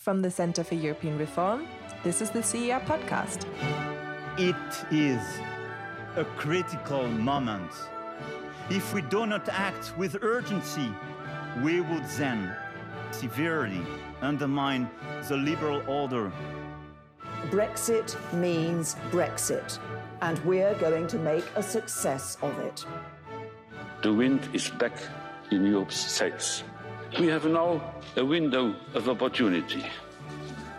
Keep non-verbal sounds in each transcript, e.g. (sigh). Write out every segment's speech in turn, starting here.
From the Center for European Reform, this is the CER podcast. It is a critical moment. If we do not act with urgency, we would then severely undermine the liberal order. Brexit means Brexit, and we're going to make a success of it. The wind is back in Europe's sails. We have now a window of opportunity,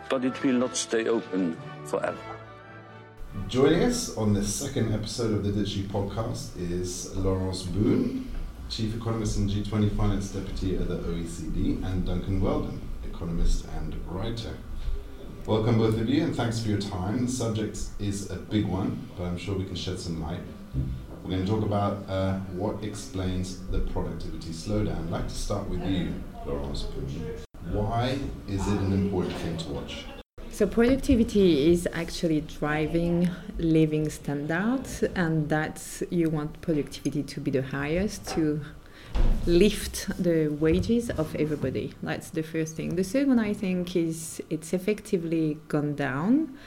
but it will not stay open forever. Joining us on the second episode of the Ditchy podcast is Laurence Boone, Chief Economist and G20 Finance Deputy at the OECD, and Duncan Weldon, Economist and Writer. Welcome, both of you, and thanks for your time. The subject is a big one, but I'm sure we can shed some light. We're going to talk about uh, what explains the productivity slowdown. I'd like to start with you, Laurence. Why is it an important thing to watch? So productivity is actually driving living standards, and that's you want productivity to be the highest to lift the wages of everybody. That's the first thing. The second, I think, is it's effectively gone down.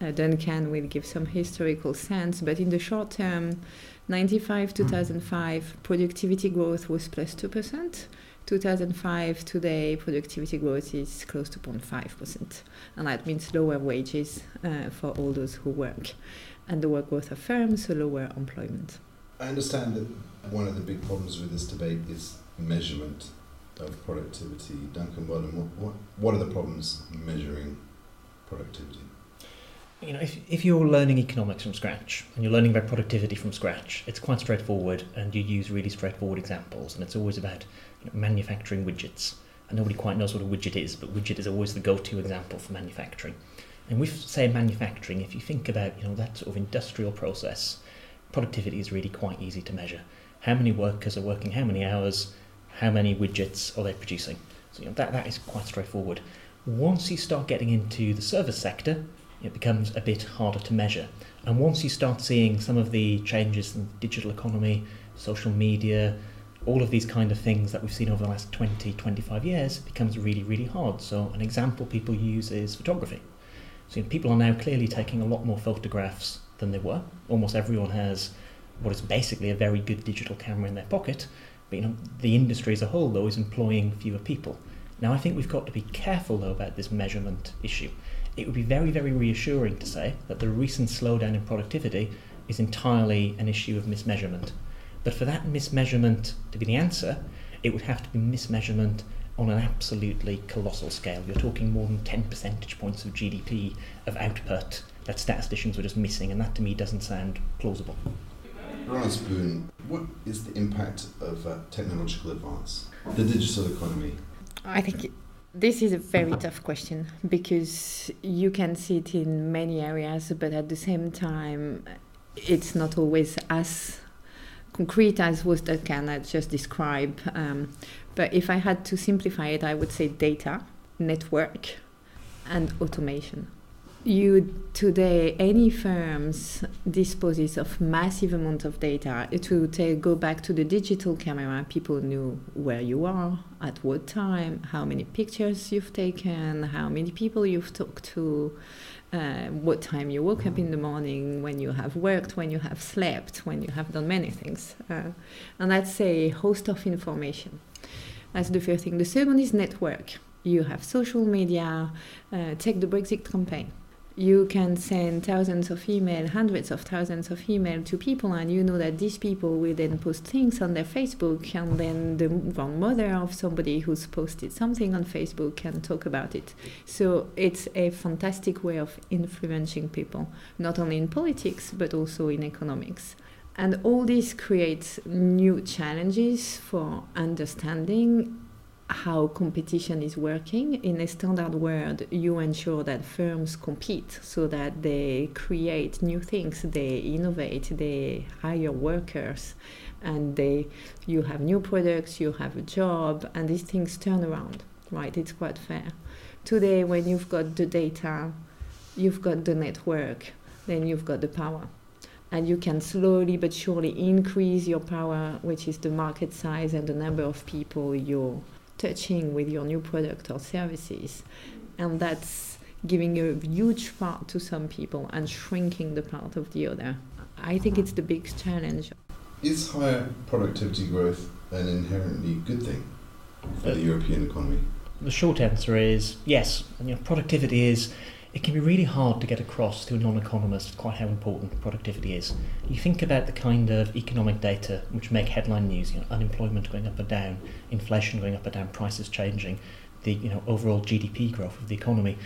Uh, Duncan will give some historical sense, but in the short term, 95 2005 productivity growth was plus 2%. 2005 today productivity growth is close to 0.5% and that means lower wages uh, for all those who work and lower growth of firms so lower employment I understand that one of the big problems with this debate is measurement of productivity. Duncan Weldon, what, what, what are the problems measuring productivity? You know, if, if you're learning economics from scratch and you're learning about productivity from scratch, it's quite straightforward and you use really straightforward examples and it's always about you know, manufacturing widgets. And nobody quite knows what a widget is, but widget is always the go-to example for manufacturing. And with, say, manufacturing, if you think about, you know, that sort of industrial process, productivity is really quite easy to measure. How many workers are working how many hours, how many widgets are they producing? So, you know, that, that is quite straightforward. Once you start getting into the service sector, it becomes a bit harder to measure. And once you start seeing some of the changes in the digital economy, social media, all of these kind of things that we've seen over the last 20, 25 years, it becomes really, really hard. So an example people use is photography. So you know, people are now clearly taking a lot more photographs than they were. Almost everyone has what is basically a very good digital camera in their pocket. But you know, the industry as a whole, though, is employing fewer people. Now, I think we've got to be careful, though, about this measurement issue it would be very, very reassuring to say that the recent slowdown in productivity is entirely an issue of mismeasurement. But for that mismeasurement to be the answer, it would have to be mismeasurement on an absolutely colossal scale. You're talking more than 10 percentage points of GDP of output that statisticians were just missing, and that to me doesn't sound plausible. Laurence Boone, what is the impact of uh, technological advance, the digital economy? I think this is a very tough question because you can see it in many areas, but at the same time, it's not always as concrete as was that can I just describe. Um, but if I had to simplify it, I would say data, network, and automation you today any firms disposes of massive amount of data to take, go back to the digital camera. People knew where you are at what time how many pictures you've taken how many people you've talked to uh, what time you woke up in the morning when you have worked when you have slept when you have done many things uh, and that's a host of information. That's the first thing. The second is network. You have social media uh, take the brexit campaign you can send thousands of email, hundreds of thousands of email to people, and you know that these people will then post things on their Facebook, and then the grandmother of somebody who's posted something on Facebook can talk about it. So it's a fantastic way of influencing people, not only in politics but also in economics. And all this creates new challenges for understanding how competition is working. In a standard world, you ensure that firms compete so that they create new things, they innovate, they hire workers, and they you have new products, you have a job, and these things turn around. Right? It's quite fair. Today, when you've got the data, you've got the network, then you've got the power. And you can slowly but surely increase your power, which is the market size and the number of people you're touching with your new product or services and that's giving a huge part to some people and shrinking the part of the other. I think it's the big challenge. Is higher productivity growth an inherently good thing for the European economy? The short answer is yes. And, your productivity is. It can be really hard to get across to a non-economist quite how important productivity is. You think about the kind of economic data which make headline news, you know, unemployment going up or down, inflation going up or down, prices changing, the you know overall GDP growth of the economy.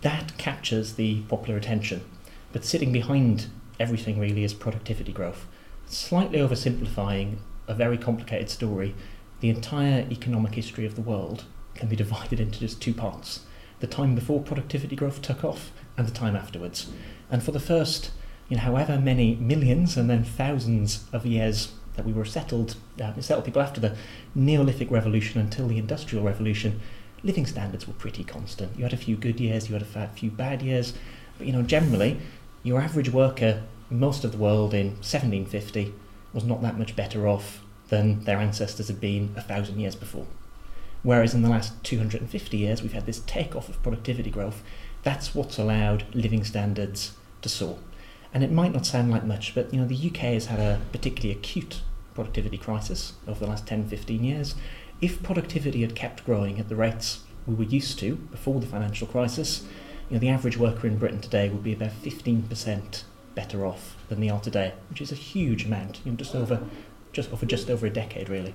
That captures the popular attention. But sitting behind everything really is productivity growth. Slightly oversimplifying a very complicated story, the entire economic history of the world can be (laughs) divided into just two parts the time before productivity growth took off and the time afterwards. And for the first, you know, however many millions and then thousands of years that we were settled, uh, settled people after the Neolithic Revolution until the Industrial Revolution, living standards were pretty constant. You had a few good years, you had a few bad years, but you know, generally, your average worker, most of the world in 1750, was not that much better off than their ancestors had been a thousand years before. Whereas in the last 250 years, we've had this takeoff of productivity growth. That's what's allowed living standards to soar. And it might not sound like much, but you know the UK has had a particularly acute productivity crisis over the last 10, 15 years. If productivity had kept growing at the rates we were used to before the financial crisis, you know the average worker in Britain today would be about 15% better off than they are today, which is a huge amount. You know, just over, just over just over a decade, really.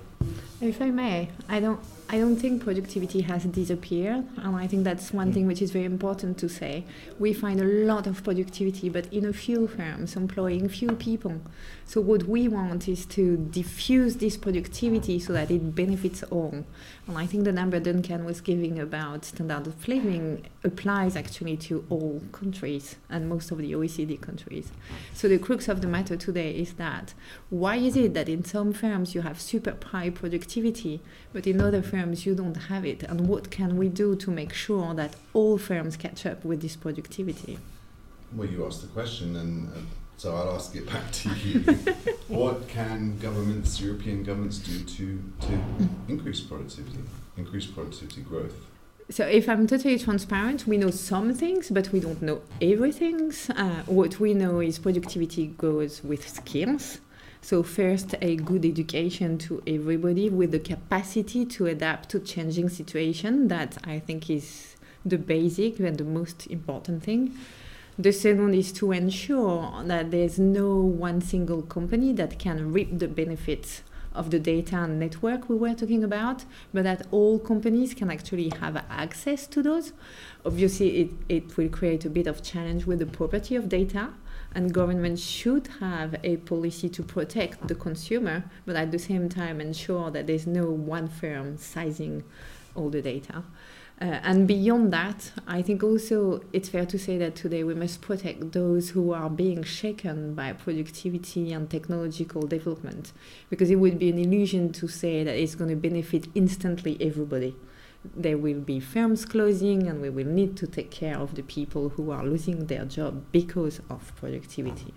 If I may, I don't I don't think productivity has disappeared, and I think that's one mm. thing which is very important to say. We find a lot of productivity, but in a few firms, employing few people. So what we want is to diffuse this productivity so that it benefits all. And I think the number Duncan was giving about standard of living applies actually to all countries and most of the OECD countries. So the crux of the matter today is that why is it that in some firms you have super high productivity, but in other firms you don't have it? And what can we do to make sure that all firms catch up with this productivity? Well, you asked the question, and uh, so I'll ask it back to you. (laughs) what can governments, European governments, do to to increase productivity, increase productivity growth? So, if I'm totally transparent, we know some things, but we don't know everything. Uh, what we know is productivity goes with skills. So, first, a good education to everybody with the capacity to adapt to changing situation. That I think is the basic and the most important thing. The second is to ensure that there's no one single company that can reap the benefits of the data and network we were talking about, but that all companies can actually have access to those. Obviously, it, it will create a bit of challenge with the property of data, and government should have a policy to protect the consumer, but at the same time ensure that there's no one firm sizing all the data. Uh, and beyond that, I think also it's fair to say that today we must protect those who are being shaken by productivity and technological development, because it would be an illusion to say that it's going to benefit instantly everybody. There will be firms closing, and we will need to take care of the people who are losing their job because of productivity.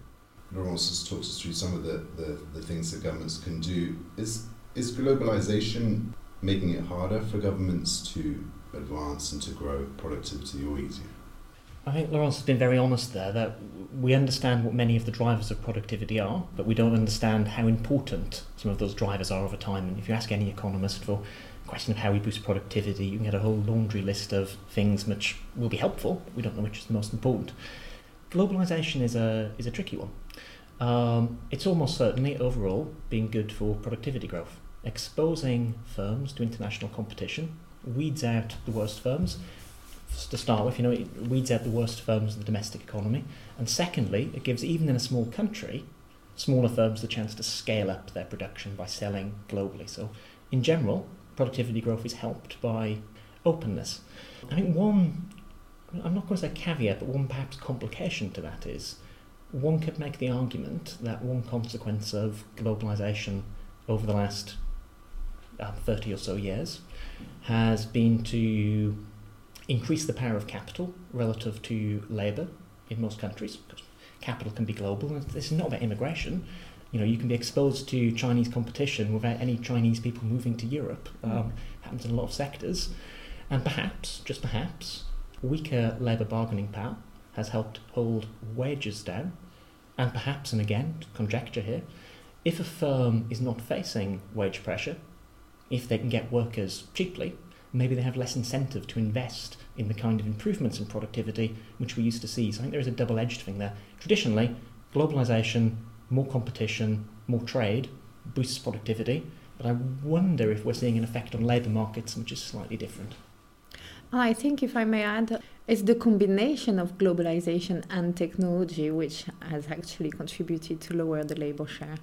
Laurence has talked us through some of the, the, the things that governments can do. Is is globalization making it harder for governments to advance and to grow productivity or easier? I think Laurence has been very honest there that we understand what many of the drivers of productivity are, but we don't understand how important some of those drivers are over time. And if you ask any economist for a question of how we boost productivity, you can get a whole laundry list of things which will be helpful, but we don't know which is the most important. Globalization is a, is a tricky one. Um, it's almost certainly overall been good for productivity growth. Exposing firms to international competition weeds out the worst firms to start with, you know, it weeds out the worst firms in the domestic economy. And secondly, it gives even in a small country, smaller firms the chance to scale up their production by selling globally. So, in general, productivity growth is helped by openness. I think one, I'm not going to say caveat, but one perhaps complication to that is one could make the argument that one consequence of globalization over the last uh, 30 or so years has been to increase the power of capital relative to labour in most countries. Because capital can be global, and this is not about immigration. You know, you can be exposed to Chinese competition without any Chinese people moving to Europe. Um, happens in a lot of sectors, and perhaps, just perhaps, weaker labour bargaining power has helped hold wages down, and perhaps, and again, conjecture here, if a firm is not facing wage pressure, if they can get workers cheaply, maybe they have less incentive to invest in the kind of improvements in productivity which we used to see. So I think there is a double edged thing there. Traditionally, globalization, more competition, more trade boosts productivity, but I wonder if we're seeing an effect on labour markets which is slightly different. I think, if I may add, it's the combination of globalization and technology which has actually contributed to lower the labor share.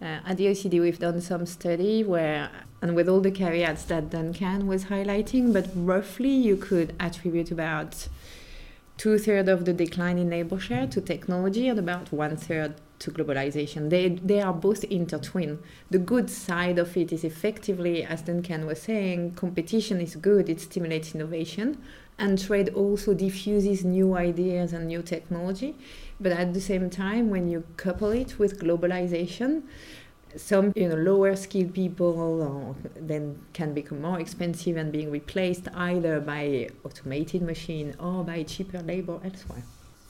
Uh, at the OECD, we've done some study where, and with all the caveats that Duncan was highlighting, but roughly you could attribute about two thirds of the decline in labor share to technology and about one third to globalization. They, they are both intertwined. The good side of it is effectively, as Duncan was saying, competition is good, it stimulates innovation, and trade also diffuses new ideas and new technology. But at the same time, when you couple it with globalization, some you know lower skilled people uh, then can become more expensive and being replaced either by automated machine or by cheaper labor elsewhere.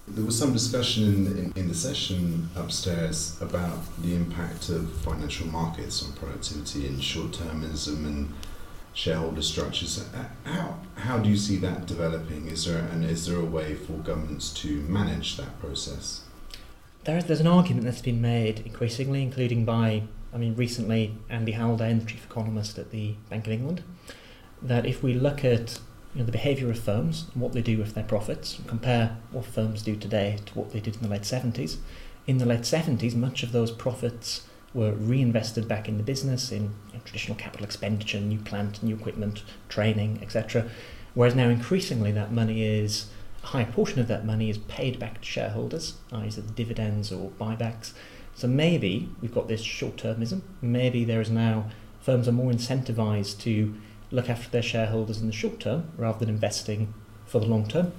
There was some discussion in, in, in, the session upstairs about the impact of financial markets on productivity and short termism and shareholder structures. How, how do you see that developing? Is there, and is there a way for governments to manage that process? There is, there's an argument that's been made increasingly, including by, I mean, recently Andy Haldane, the chief economist at the Bank of England, that if we look at you know, the behaviour of firms and what they do with their profits, compare what firms do today to what they did in the late 70s, in the late 70s, much of those profits were reinvested back in the business in you know, traditional capital expenditure, new plant, new equipment, training, etc. Whereas now increasingly that money is a high portion of that money is paid back to shareholders, either dividends or buybacks. So maybe we've got this short-termism. Maybe there is now firms are more incentivized to look after their shareholders in the short term rather than investing for the long term.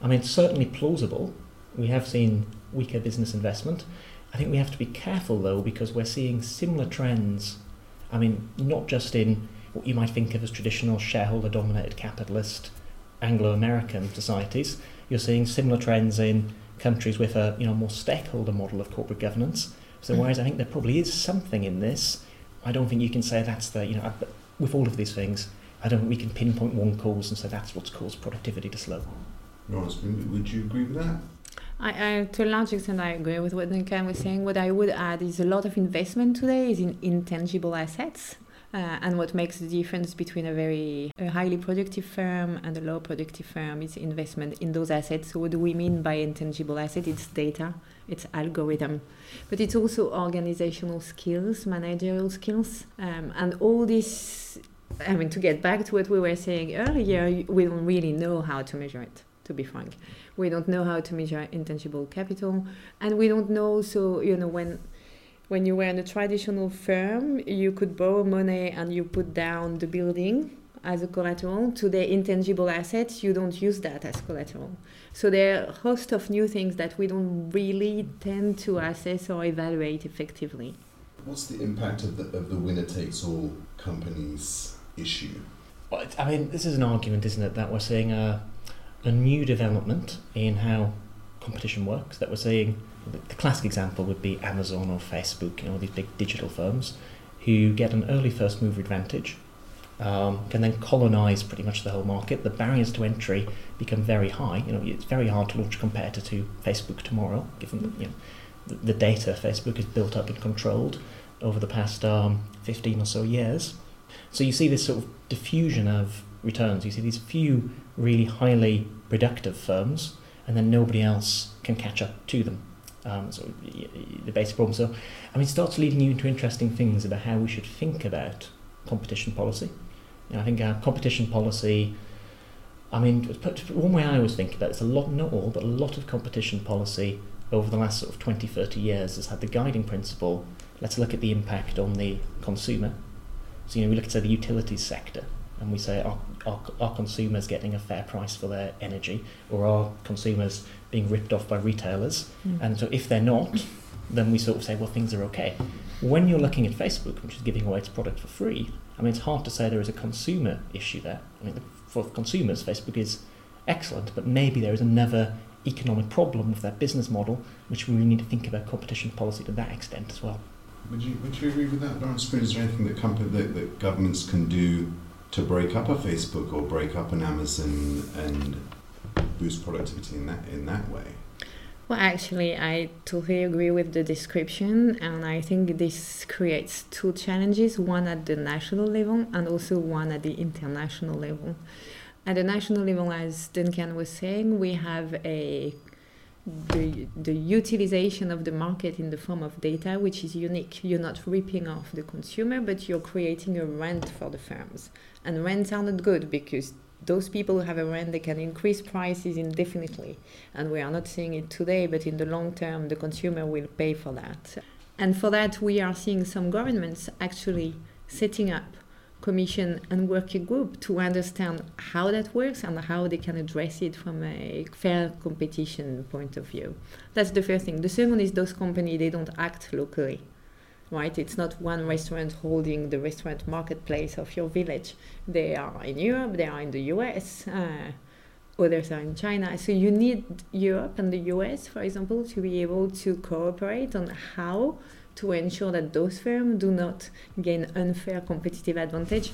I mean, it's certainly plausible. We have seen weaker business investment. I think we have to be careful though because we're seeing similar trends. I mean, not just in what you might think of as traditional shareholder dominated capitalist Anglo American societies, you're seeing similar trends in countries with a you know more stakeholder model of corporate governance. So mm. whereas I think there probably is something in this, I don't think you can say that's the you know with all of these things, I don't think we can pinpoint one cause and say that's what's caused productivity to slow. Ross, would you agree with that? I, I, to a large extent, I agree with what Duncan was saying. What I would add is a lot of investment today is in intangible assets. Uh, and what makes the difference between a very a highly productive firm and a low productive firm is investment in those assets. So what do we mean by intangible asset? It's data, it's algorithm, but it's also organizational skills, managerial skills, um, and all this. I mean, to get back to what we were saying earlier, we don't really know how to measure it. To be frank, we don't know how to measure intangible capital, and we don't know. So you know when when you were in a traditional firm, you could borrow money and you put down the building as a collateral. Today, intangible assets, you don't use that as collateral. So there are a host of new things that we don't really tend to assess or evaluate effectively. What's the impact of the, of the winner takes all companies issue? Well, I mean, this is an argument, isn't it, that we're seeing a, a new development in how competition works, that we're seeing the classic example would be Amazon or Facebook, you know, these big digital firms who get an early first mover advantage, um, can then colonize pretty much the whole market. The barriers to entry become very high. You know, it's very hard to launch a competitor to Facebook tomorrow, given you know, the, the data Facebook has built up and controlled over the past um, 15 or so years. So you see this sort of diffusion of returns. You see these few really highly productive firms, and then nobody else can catch up to them. Um, so the basic problem. So, I mean, it starts leading you into interesting things about how we should think about competition policy. You know, I think our competition policy. I mean, one way I always think about it, it's a lot, not all, but a lot of competition policy over the last sort of 20, 30 years has had the guiding principle. Let's look at the impact on the consumer. So, you know, we look at say the utilities sector and we say, are, are, are consumers getting a fair price for their energy, or are consumers being ripped off by retailers? Mm. And so if they're not, then we sort of say, well, things are okay. When you're looking at Facebook, which is giving away its product for free, I mean, it's hard to say there is a consumer issue there. I mean, for consumers, Facebook is excellent, but maybe there is another economic problem with that business model, which we really need to think about competition policy to that extent as well. Would you would you agree with that, Laurence Is there anything that, company, that, that governments can do to break up a Facebook or break up an Amazon and boost productivity in that in that way? Well, actually, I totally agree with the description, and I think this creates two challenges one at the national level and also one at the international level. At the national level, as Duncan was saying, we have a the, the utilization of the market in the form of data, which is unique. You're not ripping off the consumer, but you're creating a rent for the firms. And rents are not good because those people who have a rent, they can increase prices indefinitely. And we are not seeing it today, but in the long term, the consumer will pay for that. And for that, we are seeing some governments actually setting up commission and working group to understand how that works and how they can address it from a fair competition point of view. That's the first thing. The second is those companies, they don't act locally right? It's not one restaurant holding the restaurant marketplace of your village. They are in Europe, they are in the US, uh, others are in China. So you need Europe and the US, for example, to be able to cooperate on how to ensure that those firms do not gain unfair competitive advantage.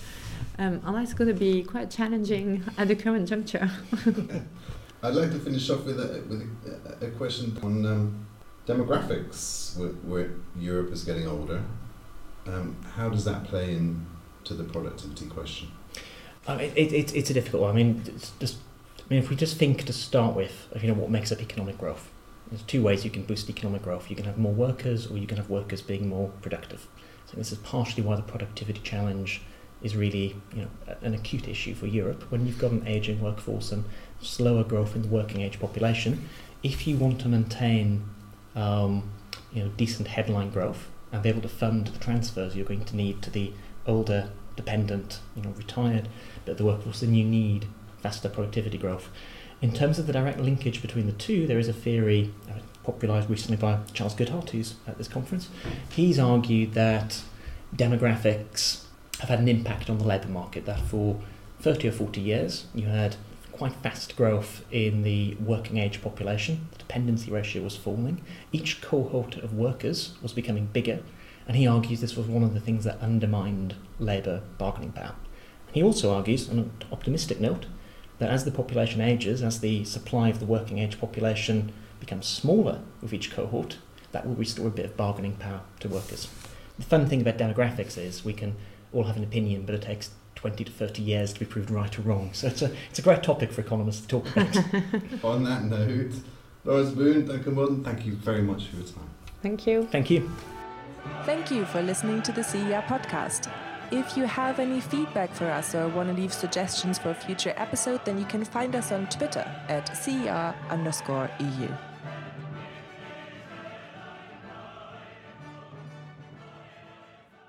Um, and that's going to be quite challenging at the current juncture. (laughs) I'd like to finish off with a, with a, a question on um, demographics, where, where, Europe is getting older, um, how does that play into the productivity question? Um, it, it, it's a difficult one. I mean, just, I mean, if we just think to start with, you know, what makes up economic growth, there's two ways you can boost economic growth. You can have more workers, or you can have workers being more productive. So this is partially why the productivity challenge is really, you know, an acute issue for Europe. When you've got an aging workforce and slower growth in the working age population, if you want to maintain um, you know, decent headline growth and be able to fund the transfers you're going to need to the older, dependent, you know, retired bit of the workforce, then you need faster productivity growth. In terms of the direct linkage between the two, there is a theory uh, popularised recently by Charles Goodhart, who's at this conference. He's argued that demographics have had an impact on the labour market, that for 30 or 40 years you had quite fast growth in the working age population. The dependency ratio was falling. Each cohort of workers was becoming bigger, and he argues this was one of the things that undermined labour bargaining power. He also argues, on an optimistic note, that as the population ages, as the supply of the working age population becomes smaller with each cohort, that will restore a bit of bargaining power to workers. The fun thing about demographics is we can all have an opinion, but it takes 20 to 30 years to be proved right or wrong. So it's a, it's a great topic for economists to talk about. (laughs) On that note, Laurence Boone, Duncan Weldon, thank you very much for your time. Thank you. Thank you. Thank you for listening to the CER podcast. If you have any feedback for us or want to leave suggestions for a future episode, then you can find us on Twitter at CER underscore EU.